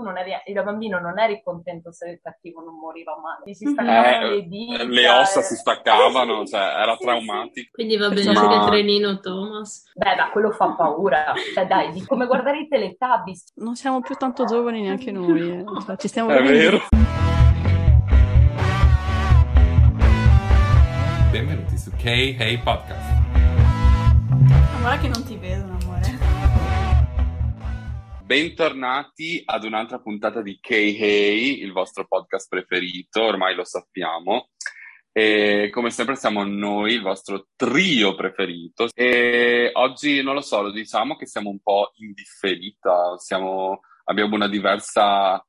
tu non eri, da bambino non eri contento se il cattivo non moriva mai, si staccavano eh, le dita. Le ossa e... si staccavano, cioè era sì, traumatico. Sì. Quindi va bene Ma... anche trenino Thomas. Beh, ma quello fa paura. Cioè dai, di come guardare i Teletubbies. Non siamo più tanto giovani neanche noi, eh. cioè, ci stiamo È vero. Benvenuti su K-Hey Podcast. Guarda che non ti vedono. Bentornati ad un'altra puntata di K-Hey, il vostro podcast preferito, ormai lo sappiamo. E come sempre siamo noi, il vostro trio preferito. E oggi, non lo so, lo diciamo che siamo un po' in differita, siamo, abbiamo una diversa,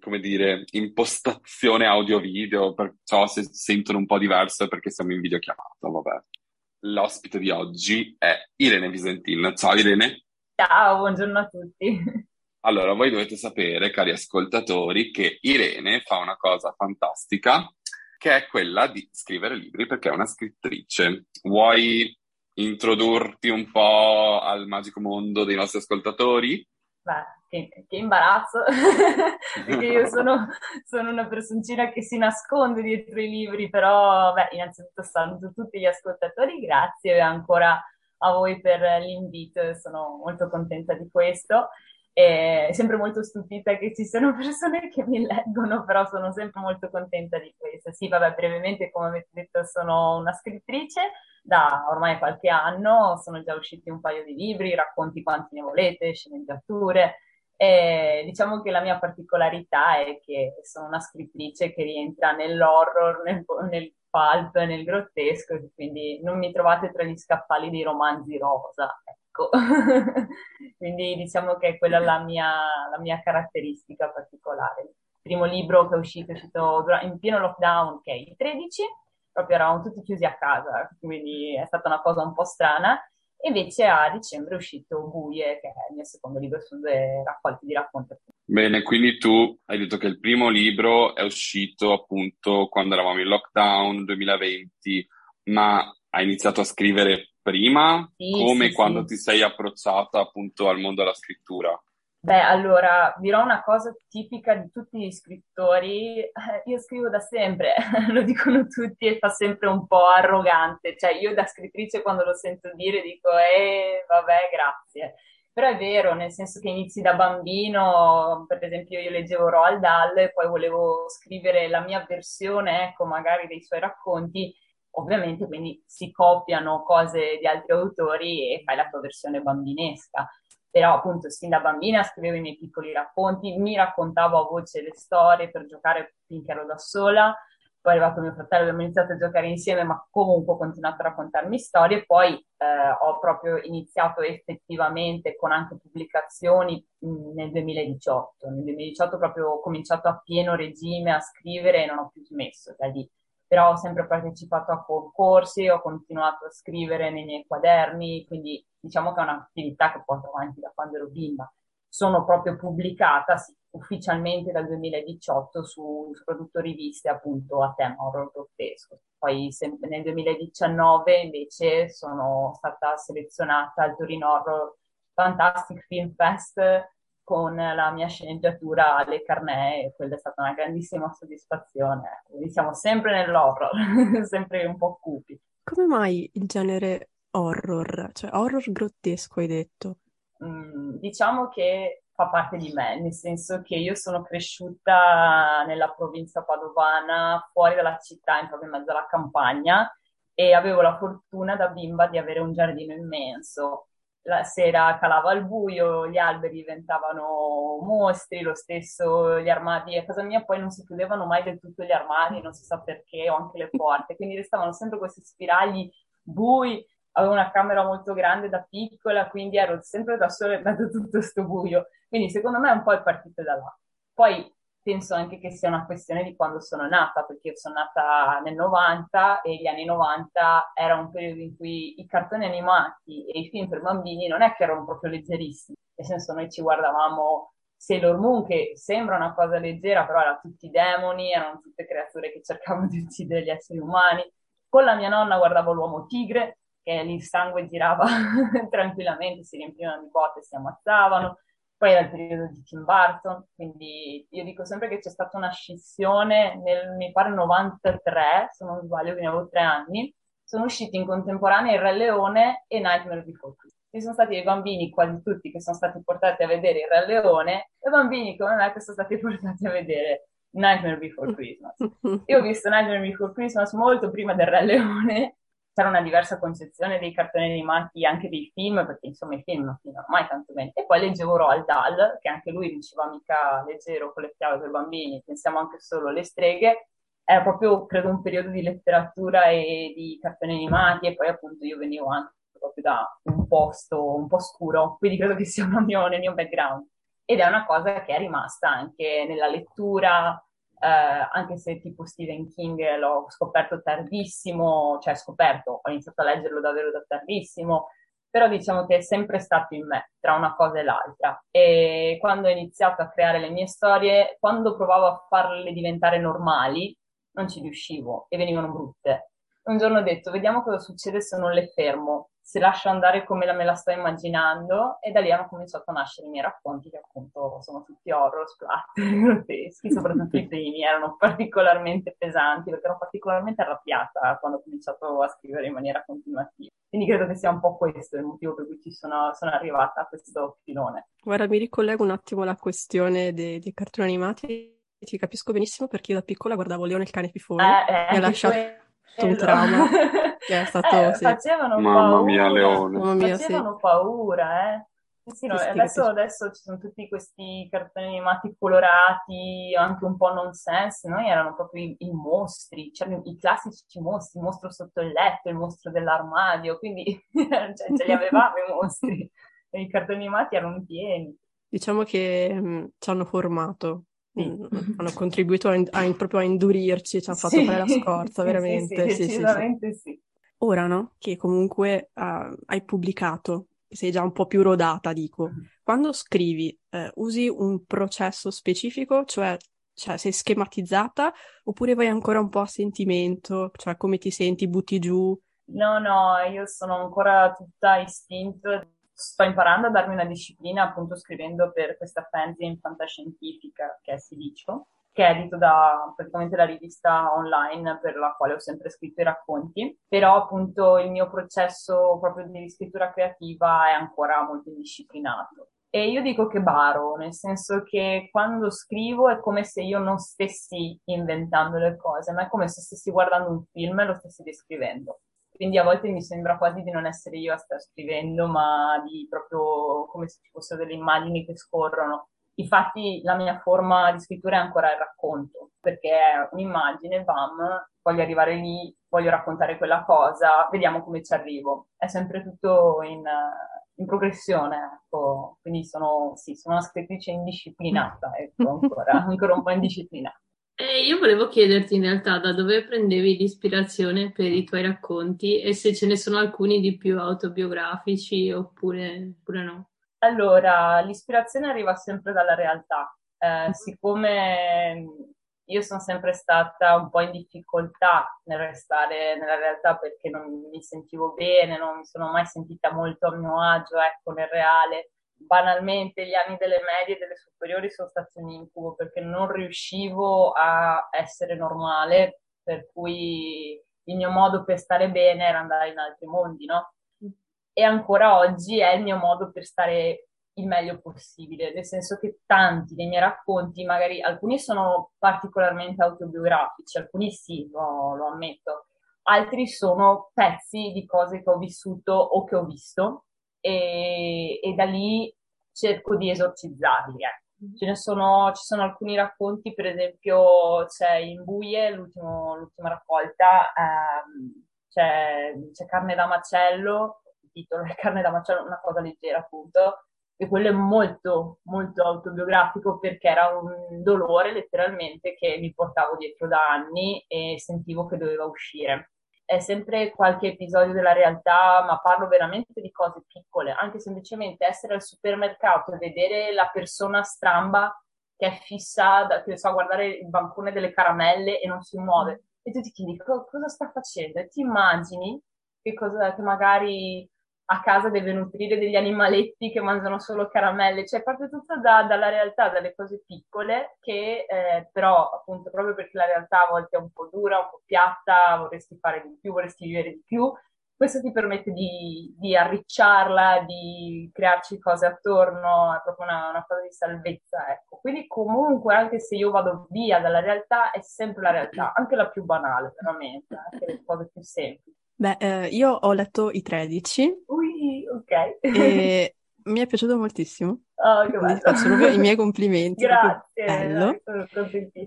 come dire, impostazione audio-video, perciò se sentono un po' diverso è perché siamo in videochiamata, vabbè. L'ospite di oggi è Irene Visentin. Ciao Irene. Ciao, buongiorno a tutti. Allora, voi dovete sapere, cari ascoltatori, che Irene fa una cosa fantastica, che è quella di scrivere libri perché è una scrittrice. Vuoi introdurti un po' al magico mondo dei nostri ascoltatori? Beh, che, che imbarazzo, perché io sono, sono, una personcina che si nasconde dietro i libri, però beh, innanzitutto saluto tutti gli ascoltatori, grazie ancora a voi per l'invito, sono molto contenta di questo. E sempre molto stupita che ci siano persone che mi leggono, però sono sempre molto contenta di questo. Sì, vabbè, brevemente, come avete detto, sono una scrittrice da ormai qualche anno, sono già usciti un paio di libri, racconti quanti ne volete, sceneggiature, e diciamo che la mia particolarità è che sono una scrittrice che rientra nell'horror, nel, nel pulp, nel grottesco, quindi non mi trovate tra gli scaffali dei romanzi rosa, ecco. quindi diciamo che è quella la mia, la mia caratteristica particolare. Il primo libro che è uscito è uscito in pieno lockdown, che è il 13, proprio eravamo tutti chiusi a casa, quindi è stata una cosa un po' strana Invece a dicembre è uscito Buie, che è il mio secondo libro, sono due raccolti di racconti. Bene, quindi tu hai detto che il primo libro è uscito appunto quando eravamo in lockdown 2020, ma hai iniziato a scrivere prima? Sì, come sì, quando sì. ti sei approcciata appunto al mondo della scrittura? Beh, allora, dirò una cosa tipica di tutti gli scrittori. Eh, io scrivo da sempre, lo dicono tutti e fa sempre un po' arrogante. Cioè, io da scrittrice quando lo sento dire dico, eh, vabbè, grazie. Però è vero, nel senso che inizi da bambino, per esempio io leggevo Roald Dahl e poi volevo scrivere la mia versione, ecco, magari dei suoi racconti, ovviamente quindi si copiano cose di altri autori e fai la tua versione bambinesca. Però appunto sin da bambina scrivevo i miei piccoli racconti, mi raccontavo a voce le storie per giocare finché ero da sola, poi è arrivato mio fratello, abbiamo iniziato a giocare insieme, ma comunque ho continuato a raccontarmi storie, poi eh, ho proprio iniziato effettivamente con anche pubblicazioni mm, nel 2018, nel 2018 proprio ho cominciato a pieno regime a scrivere e non ho più smesso da lì. Però ho sempre partecipato a concorsi, ho continuato a scrivere nei miei quaderni, quindi diciamo che è un'attività che porto avanti da quando ero bimba. Sono proprio pubblicata ufficialmente dal 2018 su soprattutto riviste appunto a tema horror grottesco. Poi sempre nel 2019 invece sono stata selezionata al Torino Horror Fantastic Film Fest con la mia sceneggiatura alle Carnè e quella è stata una grandissima soddisfazione. Quindi siamo sempre nell'horror, sempre un po' cupi. Come mai il genere horror? Cioè horror grottesco hai detto? Diciamo che fa parte di me, nel senso che io sono cresciuta nella provincia padovana, fuori dalla città, in proprio in mezzo alla campagna e avevo la fortuna da bimba di avere un giardino immenso. La sera calava al buio, gli alberi diventavano mostri, lo stesso gli armadi a casa mia poi non si chiudevano mai del tutto gli armadi, non si sa perché, o anche le porte, quindi restavano sempre questi spiragli bui, avevo una camera molto grande da piccola, quindi ero sempre da sola mezzo a tutto questo buio, quindi secondo me un po' è partito da là. Poi penso anche che sia una questione di quando sono nata, perché io sono nata nel 90 e gli anni 90 era un periodo in cui i cartoni animati e i film per bambini non è che erano proprio leggerissimi, nel senso noi ci guardavamo Sailor Moon che sembra una cosa leggera, però erano tutti demoni, erano tutte creature che cercavano di uccidere gli esseri umani. Con la mia nonna guardavo l'uomo tigre, che il sangue girava tranquillamente, si riempivano di botte e si ammazzavano Poi era il periodo di Tim Burton, quindi io dico sempre che c'è stata una scissione nel, mi pare, 93, se non sbaglio, quindi avevo tre anni, sono usciti in contemporanea Il Re Leone e Nightmare Before Christmas. Ci sono stati i bambini, quasi tutti, che sono stati portati a vedere Il Re Leone e bambini come me che sono stati portati a vedere Nightmare Before Christmas. Io ho visto Nightmare Before Christmas molto prima del Re Leone, c'era una diversa concezione dei cartoni animati, anche dei film, perché insomma i film non finivano mai tanto bene. E poi leggevo Roald Dahl, che anche lui diceva mica leggero con le chiavi per bambini, pensiamo anche solo alle streghe, era proprio, credo, un periodo di letteratura e di cartoni animati e poi appunto io venivo anche proprio da un posto un po' scuro, quindi credo che sia mio, nel mio background. Ed è una cosa che è rimasta anche nella lettura, eh, anche se tipo Stephen King l'ho scoperto tardissimo, cioè scoperto, ho iniziato a leggerlo davvero da tardissimo, però diciamo che è sempre stato in me, tra una cosa e l'altra. E quando ho iniziato a creare le mie storie, quando provavo a farle diventare normali, non ci riuscivo e venivano brutte. Un giorno ho detto, vediamo cosa succede se non le fermo, se lascio andare come me la sto immaginando e da lì hanno cominciato a nascere i miei racconti che appunto sono tutti horror, splatter, grotteschi, soprattutto i primi erano particolarmente pesanti perché ero particolarmente arrabbiata quando ho cominciato a scrivere in maniera continuativa. Quindi credo che sia un po' questo il motivo per cui ci sono, sono arrivata a questo filone. Guarda, mi ricollego un attimo alla questione dei, dei cartoni animati ti capisco benissimo perché io da piccola guardavo Leone il cane fifone, eh, eh, mi ha lasciato un trauma che è stato... Eh, sì. Facevano Mamma paura. mia, Leone. Mamma mia, sì. Facevano paura, eh. Sì, no, adesso, adesso ci sono tutti questi cartoni animati colorati, anche un po' nonsense, noi erano proprio i, i mostri, c'erano i classici mostri, il mostro sotto il letto, il mostro dell'armadio, quindi cioè, ce li avevamo i mostri, e i cartoni animati erano pieni. Diciamo che mh, ci hanno formato, Mh, hanno contribuito a, a- proprio a indurirci, ci hanno fatto Sì. fare la scorza, veramente. Sì, Sì, sì, sì. Ora, no? Che comunque ah, hai pubblicato, sei già un po' più rodata, dico. Quando scrivi, eh, usi un processo specifico, cioè, cioè sei schematizzata, oppure vai ancora un po' a sentimento, cioè come ti senti, butti giù? No, no, io sono ancora tutta istinto, sto imparando a darmi una disciplina appunto scrivendo per questa fanzine fantascientifica che è Silicio, che è edito da praticamente la rivista online per la quale ho sempre scritto i racconti, però appunto il mio processo proprio di scrittura creativa è ancora molto indisciplinato. E io dico che baro, nel senso che quando scrivo è come se io non stessi inventando le cose, ma è come se stessi guardando un film e lo stessi descrivendo. Quindi a volte mi sembra quasi di non essere io a star scrivendo, ma di proprio come se ci fossero delle immagini che scorrono. Infatti la mia forma di scrittura è ancora il racconto, perché è un'immagine, bam, voglio arrivare lì, voglio raccontare quella cosa, vediamo come ci arrivo. È sempre tutto in, in progressione, ecco. Quindi sono, sì, sono una scrittrice indisciplinata, ecco, ancora, ancora un po' indisciplinata. E io volevo chiederti in realtà da dove prendevi l'ispirazione per i tuoi racconti e se ce ne sono alcuni di più autobiografici oppure, oppure no. Allora, l'ispirazione arriva sempre dalla realtà. Eh, siccome io sono sempre stata un po' in difficoltà nel restare nella realtà perché non mi sentivo bene, non mi sono mai sentita molto a mio agio, ecco, nel reale. Banalmente, gli anni delle medie e delle superiori sono stati un incubo perché non riuscivo a essere normale, per cui il mio modo per stare bene era andare in altri mondi, no? e ancora oggi è il mio modo per stare il meglio possibile, nel senso che tanti dei miei racconti, magari alcuni sono particolarmente autobiografici, alcuni sì, lo, lo ammetto, altri sono pezzi di cose che ho vissuto o che ho visto e, e da lì cerco di esorcizzarli. ecco. Ce ne sono, ci sono alcuni racconti, per esempio c'è in Buie, l'ultima raccolta, ehm, c'è, c'è Carne da macello, il titolo è Carne da macello, una cosa leggera appunto, e quello è molto, molto autobiografico perché era un dolore letteralmente che mi portavo dietro da anni e sentivo che doveva uscire. È sempre qualche episodio della realtà, ma parlo veramente di cose piccole, anche semplicemente essere al supermercato e vedere la persona stramba che è fissa, da- che sa guardare il bancone delle caramelle e non si muove. E tu ti chiedi "Co- cosa sta facendo? E ti immagini che cosa, che magari a casa deve nutrire degli animaletti che mangiano solo caramelle, cioè parte tutto da, dalla realtà, dalle cose piccole che eh, però appunto proprio perché la realtà a volte è un po' dura, un po' piatta, vorresti fare di più, vorresti vivere di più, questo ti permette di, di arricciarla, di crearci cose attorno, è proprio una, una cosa di salvezza, ecco. Quindi comunque anche se io vado via dalla realtà è sempre la realtà, anche la più banale, veramente, anche le cose più semplici. Beh, eh, io ho letto i 13 Ui, ok. e mi è piaciuto moltissimo. Oh, che bello. faccio proprio i miei complimenti, Grazie, bello,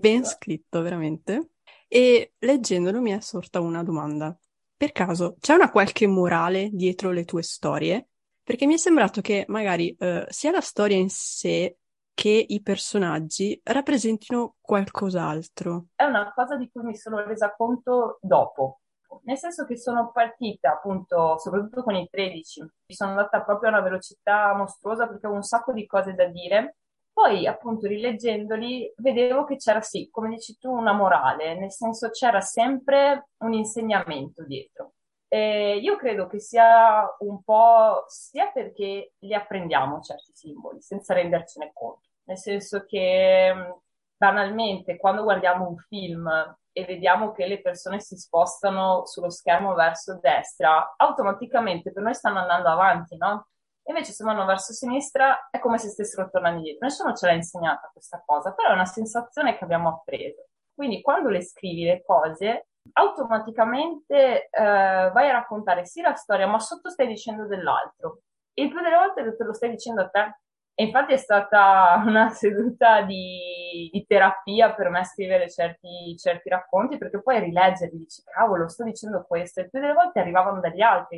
ben scritto veramente. E leggendolo mi è sorta una domanda. Per caso c'è una qualche morale dietro le tue storie? Perché mi è sembrato che magari eh, sia la storia in sé che i personaggi rappresentino qualcos'altro. È una cosa di cui mi sono resa conto dopo, nel senso che sono partita appunto, soprattutto con i 13, mi sono andata proprio a una velocità mostruosa perché avevo un sacco di cose da dire. Poi, appunto, rileggendoli, vedevo che c'era sì, come dici tu, una morale, nel senso c'era sempre un insegnamento dietro. E io credo che sia un po' sia perché li apprendiamo certi simboli senza rendercene conto, nel senso che banalmente quando guardiamo un film e vediamo che le persone si spostano sullo schermo verso destra, automaticamente per noi stanno andando avanti, no? Invece se vanno verso sinistra è come se stessero tornando indietro. Nessuno ce l'ha insegnata questa cosa, però è una sensazione che abbiamo appreso. Quindi quando le scrivi le cose, automaticamente eh, vai a raccontare sì la storia, ma sotto stai dicendo dell'altro. E il più delle volte te lo stai dicendo a te. E infatti è stata una seduta di, di terapia per me scrivere certi, certi racconti, perché poi rileggerli dici, cavolo, sto dicendo questo. E più delle volte arrivavano dagli altri,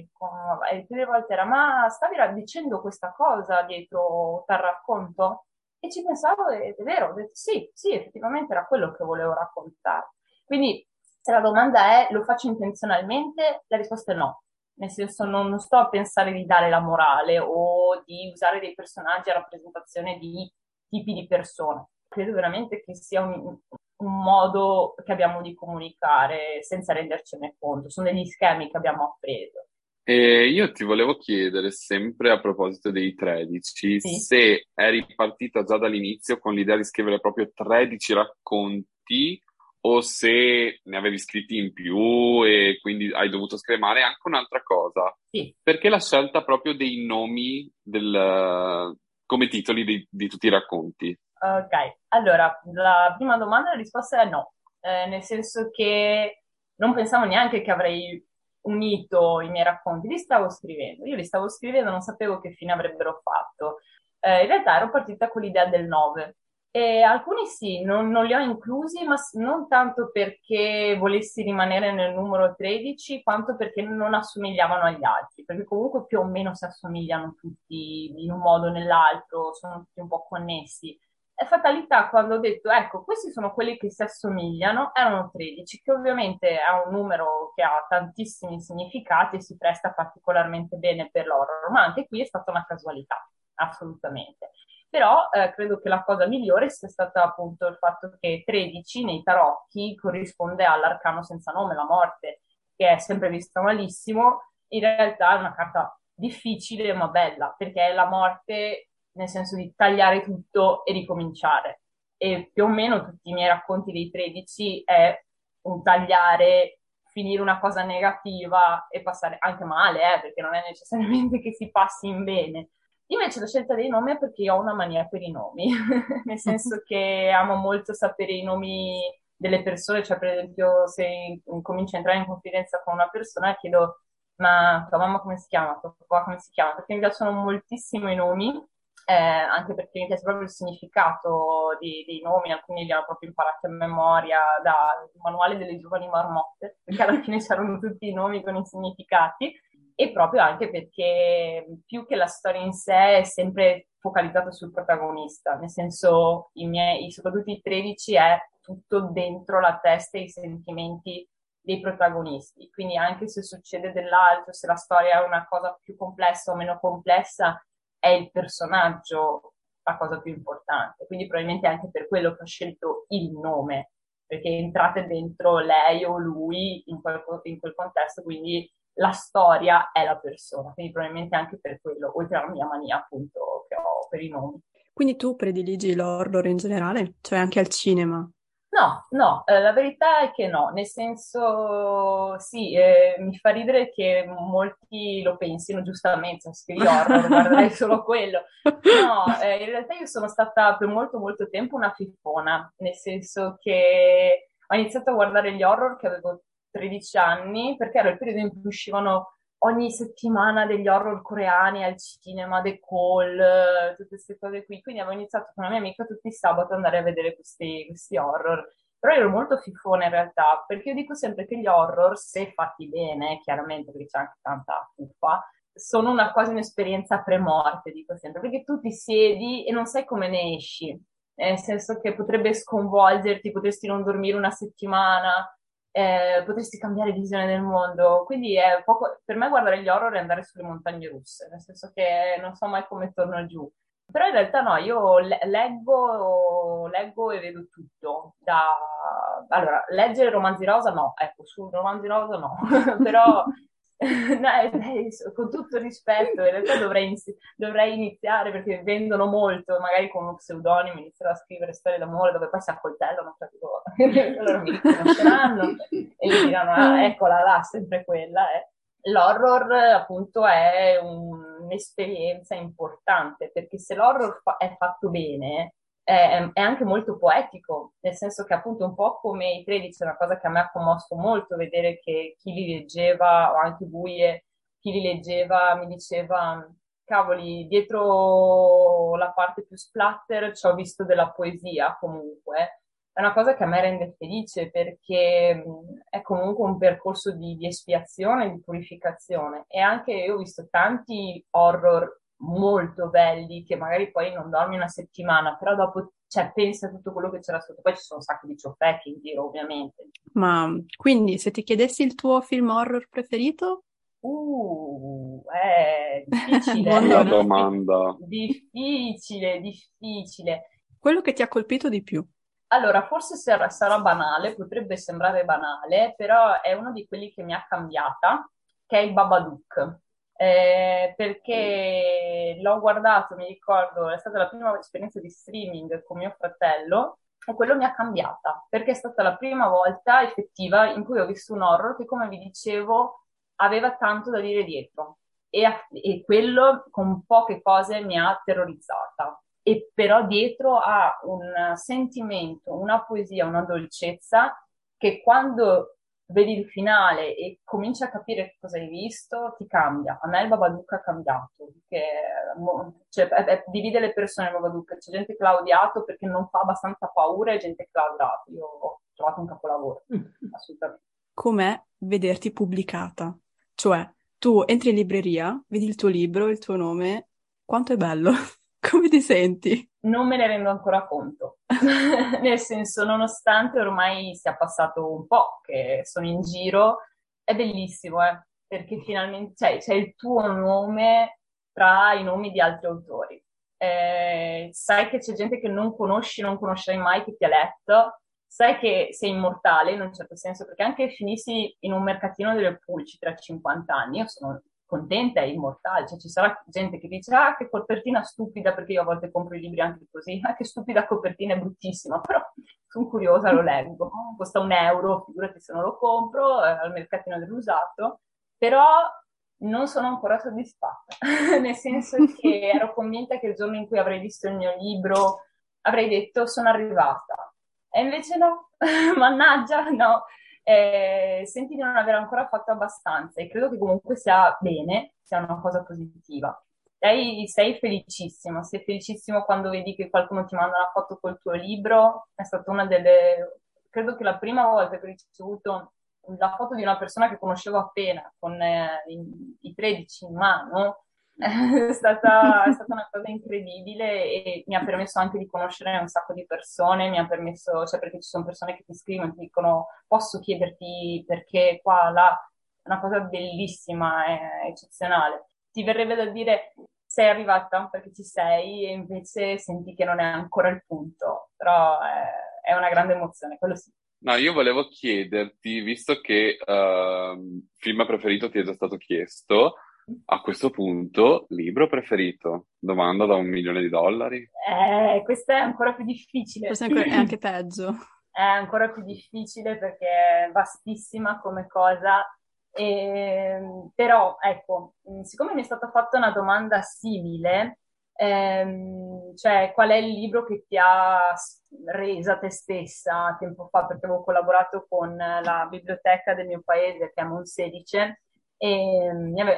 e più delle volte era, ma stavi dicendo questa cosa dietro tal racconto? E ci pensavo ed è vero, ho detto sì, sì, effettivamente era quello che volevo raccontare. Quindi se la domanda è lo faccio intenzionalmente, la risposta è no. Nel senso non, sto a pensare di dare la morale o di usare dei personaggi a rappresentazione di tipi di persone. Credo veramente che sia un, un modo che abbiamo di comunicare senza rendercene conto. Sono degli schemi che abbiamo appreso. E io ti volevo chiedere, sempre a proposito dei 13, Sì. se eri partita già dall'inizio con l'idea di scrivere proprio 13 racconti o se ne avevi scritti in più e quindi hai dovuto scremare anche un'altra cosa. Sì. Perché la scelta proprio dei nomi del, come titoli di, di tutti i racconti? Ok, allora la prima domanda la risposta è no, Eh, nel senso che non pensavo neanche che avrei unito i miei racconti, li stavo scrivendo, io li stavo scrivendo, non sapevo che fine avrebbero fatto. Eh, in realtà ero partita con l'idea del 9 e alcuni sì, non, non li ho inclusi, ma non tanto perché volessi rimanere nel numero 13, quanto perché non assomigliavano agli altri, perché comunque più o meno si assomigliano tutti in un modo o nell'altro, sono tutti un po' connessi. È fatalità quando ho detto, ecco, questi sono quelli che si assomigliano, erano 13, che ovviamente è un numero che ha tantissimi significati e si presta particolarmente bene per l'horror, ma anche qui è stata una casualità, assolutamente. Però eh, credo che la cosa migliore sia stata appunto il fatto che 13 nei tarocchi corrisponde all'arcano senza nome, la morte, che è sempre vista malissimo, in realtà è una carta difficile ma bella, perché è la morte nel senso di tagliare tutto e ricominciare. E più o meno tutti i miei racconti dei 13 è un tagliare, finire una cosa negativa e passare anche male, eh, perché non è necessariamente che si passi in bene. Invece la scelta dei nomi è perché io ho una mania per i nomi, nel senso che amo molto sapere i nomi delle persone, cioè per esempio se comincio a entrare in confidenza con una persona chiedo ma tua mamma come si chiama, tuo papà come si chiama, perché mi piacciono moltissimo i nomi, eh, anche perché mi piace proprio il significato di- dei nomi, alcuni li ho proprio imparati a memoria dal manuale delle giovani marmotte, perché alla fine c'erano tutti i nomi con i significati e proprio anche perché più che la storia in sé è sempre focalizzata sul protagonista, nel senso i miei, soprattutto i 13 è tutto dentro la testa e i sentimenti dei protagonisti, quindi anche se succede dell'altro, se la storia è una cosa più complessa o meno complessa, è il personaggio la cosa più importante, quindi probabilmente anche per quello che ho scelto il nome, perché entrate dentro lei o lui in quel, in quel contesto, quindi la storia è la persona, quindi probabilmente anche per quello, oltre alla mia mania appunto che ho per i nomi. Quindi tu prediligi l'horror in generale, cioè anche al cinema? No, no, eh, la verità è che no, nel senso sì, eh, mi fa ridere che molti lo pensino giustamente, scrivi horror, guarderai solo quello. No, eh, in realtà io sono stata per molto molto tempo una fiffona, nel senso che ho iniziato a guardare gli horror che avevo 13 anni, perché era il periodo in cui uscivano ogni settimana degli horror coreani al cinema, The Call, tutte queste cose qui. Quindi avevo iniziato con una mia amica tutti i sabati ad andare a vedere questi, questi horror. Però ero molto fifone in realtà, perché io dico sempre che gli horror, se fatti bene, chiaramente perché c'è anche tanta fuffa, sono una quasi un'esperienza pre-morte, dico sempre, perché tu ti siedi e non sai come ne esci, nel senso che potrebbe sconvolgerti, potresti non dormire una settimana, eh, potresti cambiare visione del mondo. Quindi è poco, per me guardare gli horror è andare sulle montagne russe, nel senso che non so mai come torno giù. Però in realtà no, io leggo, leggo e vedo tutto. Da... Allora, leggere romanzi rosa no, ecco, su romanzi rosa no, però no, eh, con tutto rispetto, in realtà dovrei, inizi- dovrei, iniziare perché vendono molto, magari con uno pseudonimo inizierò a scrivere storie d'amore dove poi si accoltellano tra loro, loro mi riconosceranno e mi diranno, ah, eccola là, sempre quella. Eh. L'horror appunto è un, un'esperienza importante perché se l'horror fa- è fatto bene, è, è, anche molto poetico, nel senso che appunto un po' come i 13 è una cosa che a me ha commosso molto vedere che chi li leggeva, o anche Buie, chi li leggeva mi diceva cavoli, dietro la parte più splatter ci ho visto della poesia comunque. È una cosa che a me rende felice perché è comunque un percorso di, di espiazione, di purificazione. E anche io ho visto tanti horror molto belli che magari poi non dormi una settimana, però dopo cioè, pensa a tutto quello che c'era sotto. Poi ci sono un sacco di ciofecchi in giro, ovviamente. Ma quindi se ti chiedessi il tuo film horror preferito? Uh, è difficile. Buona domanda. Difficile, difficile. Quello che ti ha colpito di più? Allora, forse sarà, sarà banale, potrebbe sembrare banale, però è uno di quelli che mi ha cambiata, che è il Babadook eh, perché l'ho guardato, mi ricordo, è stata la prima esperienza di streaming con mio fratello e quello mi ha cambiata, perché è stata la prima volta effettiva in cui ho visto un horror che, come vi dicevo, aveva tanto da dire dietro e, e quello con poche cose mi ha terrorizzata. E però dietro ha un sentimento, una poesia, una dolcezza che quando vedi il finale e cominci a capire cosa hai visto, ti cambia. A me il Babadook ha cambiato, perché cioè, è, è, divide le persone il Babadook. C'è gente che l'ha odiato perché non fa abbastanza paura e gente che l'ha adorato. Io ho trovato un capolavoro, assolutamente. Com'è vederti pubblicata? Cioè, tu entri in libreria, vedi il tuo libro, il tuo nome, quanto è bello, come ti senti? non me ne rendo ancora conto. Nel senso, nonostante ormai sia passato un po' che sono in giro, è bellissimo, eh? perché finalmente cioè, c'è il tuo nome tra i nomi di altri autori. Eh, sai che c'è gente che non conosci, non conoscerai mai, che ti ha letto, sai che sei immortale in un certo senso, perché anche finissi in un mercatino delle pulci tra 50 anni, io sono contenta e immortale. Cioè, ci sarà gente che dice, ah, che copertina stupida, perché io a volte compro i libri anche così, ah, che stupida copertina, è bruttissima, però sono curiosa, lo leggo. Costa un euro, figurati se non lo compro, eh, al mercatino dell'usato, però non sono ancora soddisfatta, nel senso che ero convinta che il giorno in cui avrei visto il mio libro avrei detto sono arrivata. E invece no, mannaggia, no eh, senti di non aver ancora fatto abbastanza e credo che comunque sia bene, sia una cosa positiva. Sei, sei felicissimo, sei felicissimo quando vedi che qualcuno ti manda una foto col tuo libro, è stata una delle... credo che la prima volta che ho ricevuto la foto di una persona che conoscevo appena, con eh, i, i 13 in mano, è stata, è stata, una cosa incredibile e mi ha permesso anche di conoscere un sacco di persone, mi ha permesso, cioè perché ci sono persone che ti scrivono e ti dicono posso chiederti perché qua, là, è una cosa bellissima, è eccezionale. Ti verrebbe da dire sei arrivata perché ci sei e invece senti che non è ancora il punto, però è, è una grande emozione, quello sì. No, io volevo chiederti, visto che uh, film preferito ti è già stato chiesto, a questo punto, libro preferito? Domanda da un milione di dollari? Eh, questa è ancora più difficile. Forse è anche peggio. È ancora più difficile perché è vastissima come cosa. E, però, ecco, siccome mi è stata fatta una domanda simile, ehm, cioè qual è il libro che ti ha resa te stessa tempo fa, perché avevo collaborato con la biblioteca del mio paese, che è Monselice, e,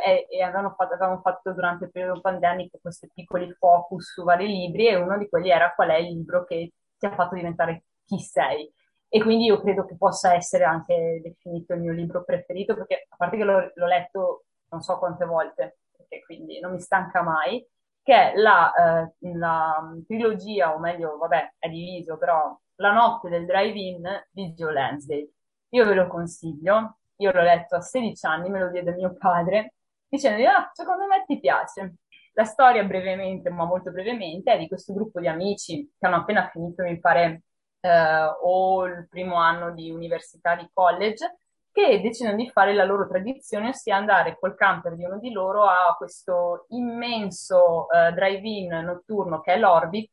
e, e avevano, fatto, avevano, fatto, durante il periodo pandemico questi piccoli focus su vari libri e uno di quelli era qual è il libro che ti ha fatto diventare chi sei. E quindi io credo che possa essere anche definito il mio libro preferito, perché a parte che l'ho, l'ho letto non so quante volte, perché quindi non mi stanca mai, che è la, eh, la trilogia, o meglio, vabbè, è diviso, però La notte del drive-in di Joe Lansdale. Io ve lo consiglio, io l'ho letto a 16 anni, me lo diede mio padre, dicendo, ah, secondo me ti piace. La storia brevemente, ma molto brevemente, è di questo gruppo di amici che hanno appena finito, mi pare, eh, o il primo anno di università, di college, che decidono di fare la loro tradizione, ossia andare col camper di uno di loro a questo immenso eh, drive-in notturno che è l'Orbit,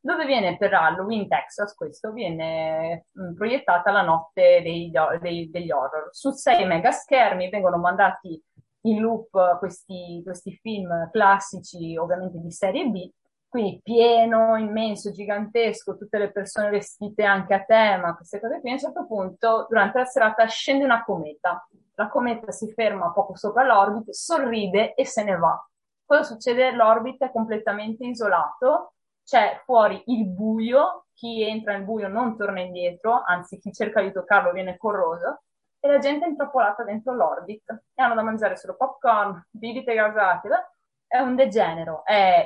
dove viene per Halloween, Texas, questo viene mm, proiettata la notte dei, dei, degli horror. Su sei mega schermi vengono mandati in loop questi, questi film classici, ovviamente di serie B, quindi pieno, immenso, gigantesco, tutte le persone vestite anche a tema, queste cose qui. A un certo punto, durante la serata, scende una cometa. La cometa si ferma poco sopra l'orbita, sorride e se ne va. Cosa succede? L'orbita è completamente isolato, c'è fuori il buio, chi entra nel buio non torna indietro, anzi chi cerca di toccarlo viene corroso, e la gente è intrappolata dentro l'orbit e hanno da mangiare solo popcorn, bibite gasate. È un degenero, è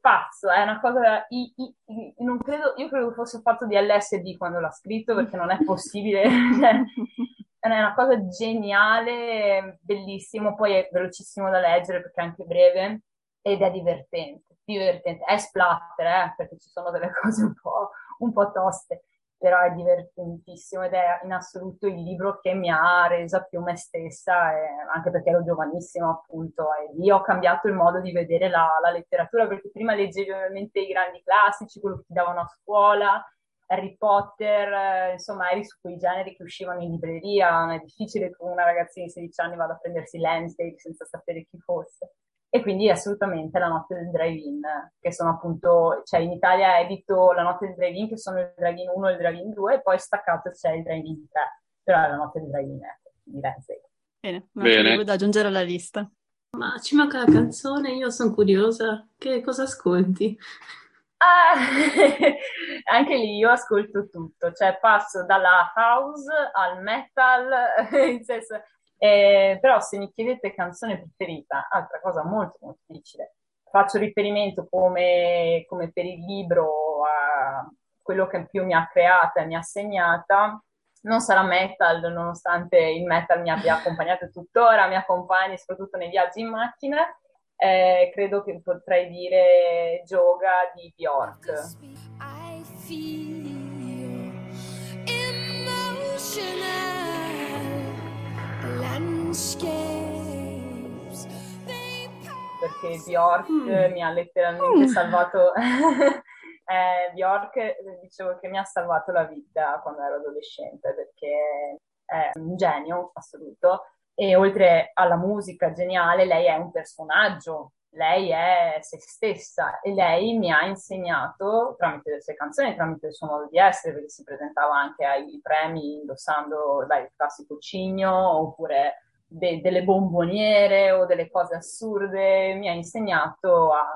pazzo, è una cosa. I, i, i, non credo, io credo fosse fatto di LSD quando l'ha scritto, perché non è possibile. è una cosa geniale, bellissimo, poi è velocissimo da leggere perché è anche breve ed è divertente. Divertente. È splatter, eh, perché ci sono delle cose un po', un po' toste però è divertentissimo ed è in assoluto il libro che mi ha resa più me stessa, anche perché ero giovanissima appunto, e lì ho cambiato il modo di vedere la, la letteratura, perché prima leggevi ovviamente i grandi classici, quello che ti davano a scuola, Harry Potter, eh, insomma eri su quei generi che uscivano in libreria, è difficile che una ragazzina di 16 anni vada a prendersi Lansdale senza sapere chi fosse e quindi assolutamente la notte del drive-in, che sono appunto, cioè in Italia edito la notte del drive-in, che sono il drive-in 1 e il drive-in 2, e poi staccato c'è il drive-in 3, però è la notte del drive-in di Renzi. Bene, Bene. da aggiungere alla lista. Ma ci manca la canzone, io sono curiosa, che cosa ascolti? Ah, anche lì io ascolto tutto, cioè passo dalla house al metal, in senso, eh, però se mi chiedete canzone preferita, altra cosa molto molto difficile, faccio riferimento come, come per il libro a quello che più mi ha creata e mi ha segnata, non sarà metal, nonostante il metal mi abbia accompagnato tuttora, mi accompagni soprattutto nei viaggi in macchina. Eh, credo che potrei dire Yoga di Bjork. Perché Bjork mm. mi ha letteralmente mm. salvato eh, Bjork dicevo che mi ha salvato la vita quando ero adolescente perché è un genio assoluto e oltre alla musica geniale lei è un personaggio lei è se stessa e lei mi ha insegnato tramite le sue canzoni, tramite il suo modo di essere, perché si presentava anche ai premi indossando dai, il classico cigno oppure de- delle bomboniere o delle cose assurde, mi ha insegnato a,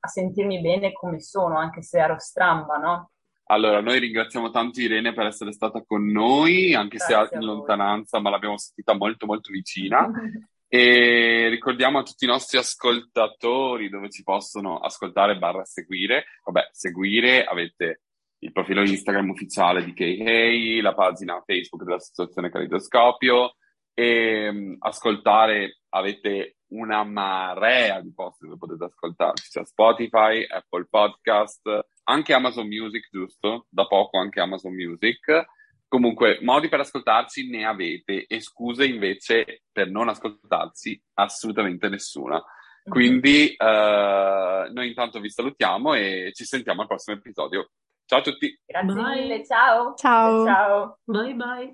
a sentirmi bene come sono, anche se ero stramba, no? Allora, noi ringraziamo tanto Irene per essere stata con noi, anche Grazie se in lontananza, ma l'abbiamo sentita molto molto vicina. E ricordiamo a tutti i nostri ascoltatori dove ci possono ascoltare barra seguire. Vabbè, seguire avete il profilo Instagram ufficiale di KHEI, la pagina Facebook dell'Associazione Calidoscopio e um, ascoltare avete una marea di posti dove potete ascoltarci, c'è Spotify, Apple Podcast, anche Amazon Music, giusto? Da poco anche Amazon Music Comunque, modi per ascoltarci ne avete e scuse invece per non ascoltarci assolutamente nessuna. Mhm. Quindi uh, noi intanto vi salutiamo e ci sentiamo al prossimo episodio. Ciao a tutti. Grazie mille, ciao. Ciao. Ciao. Bye bye.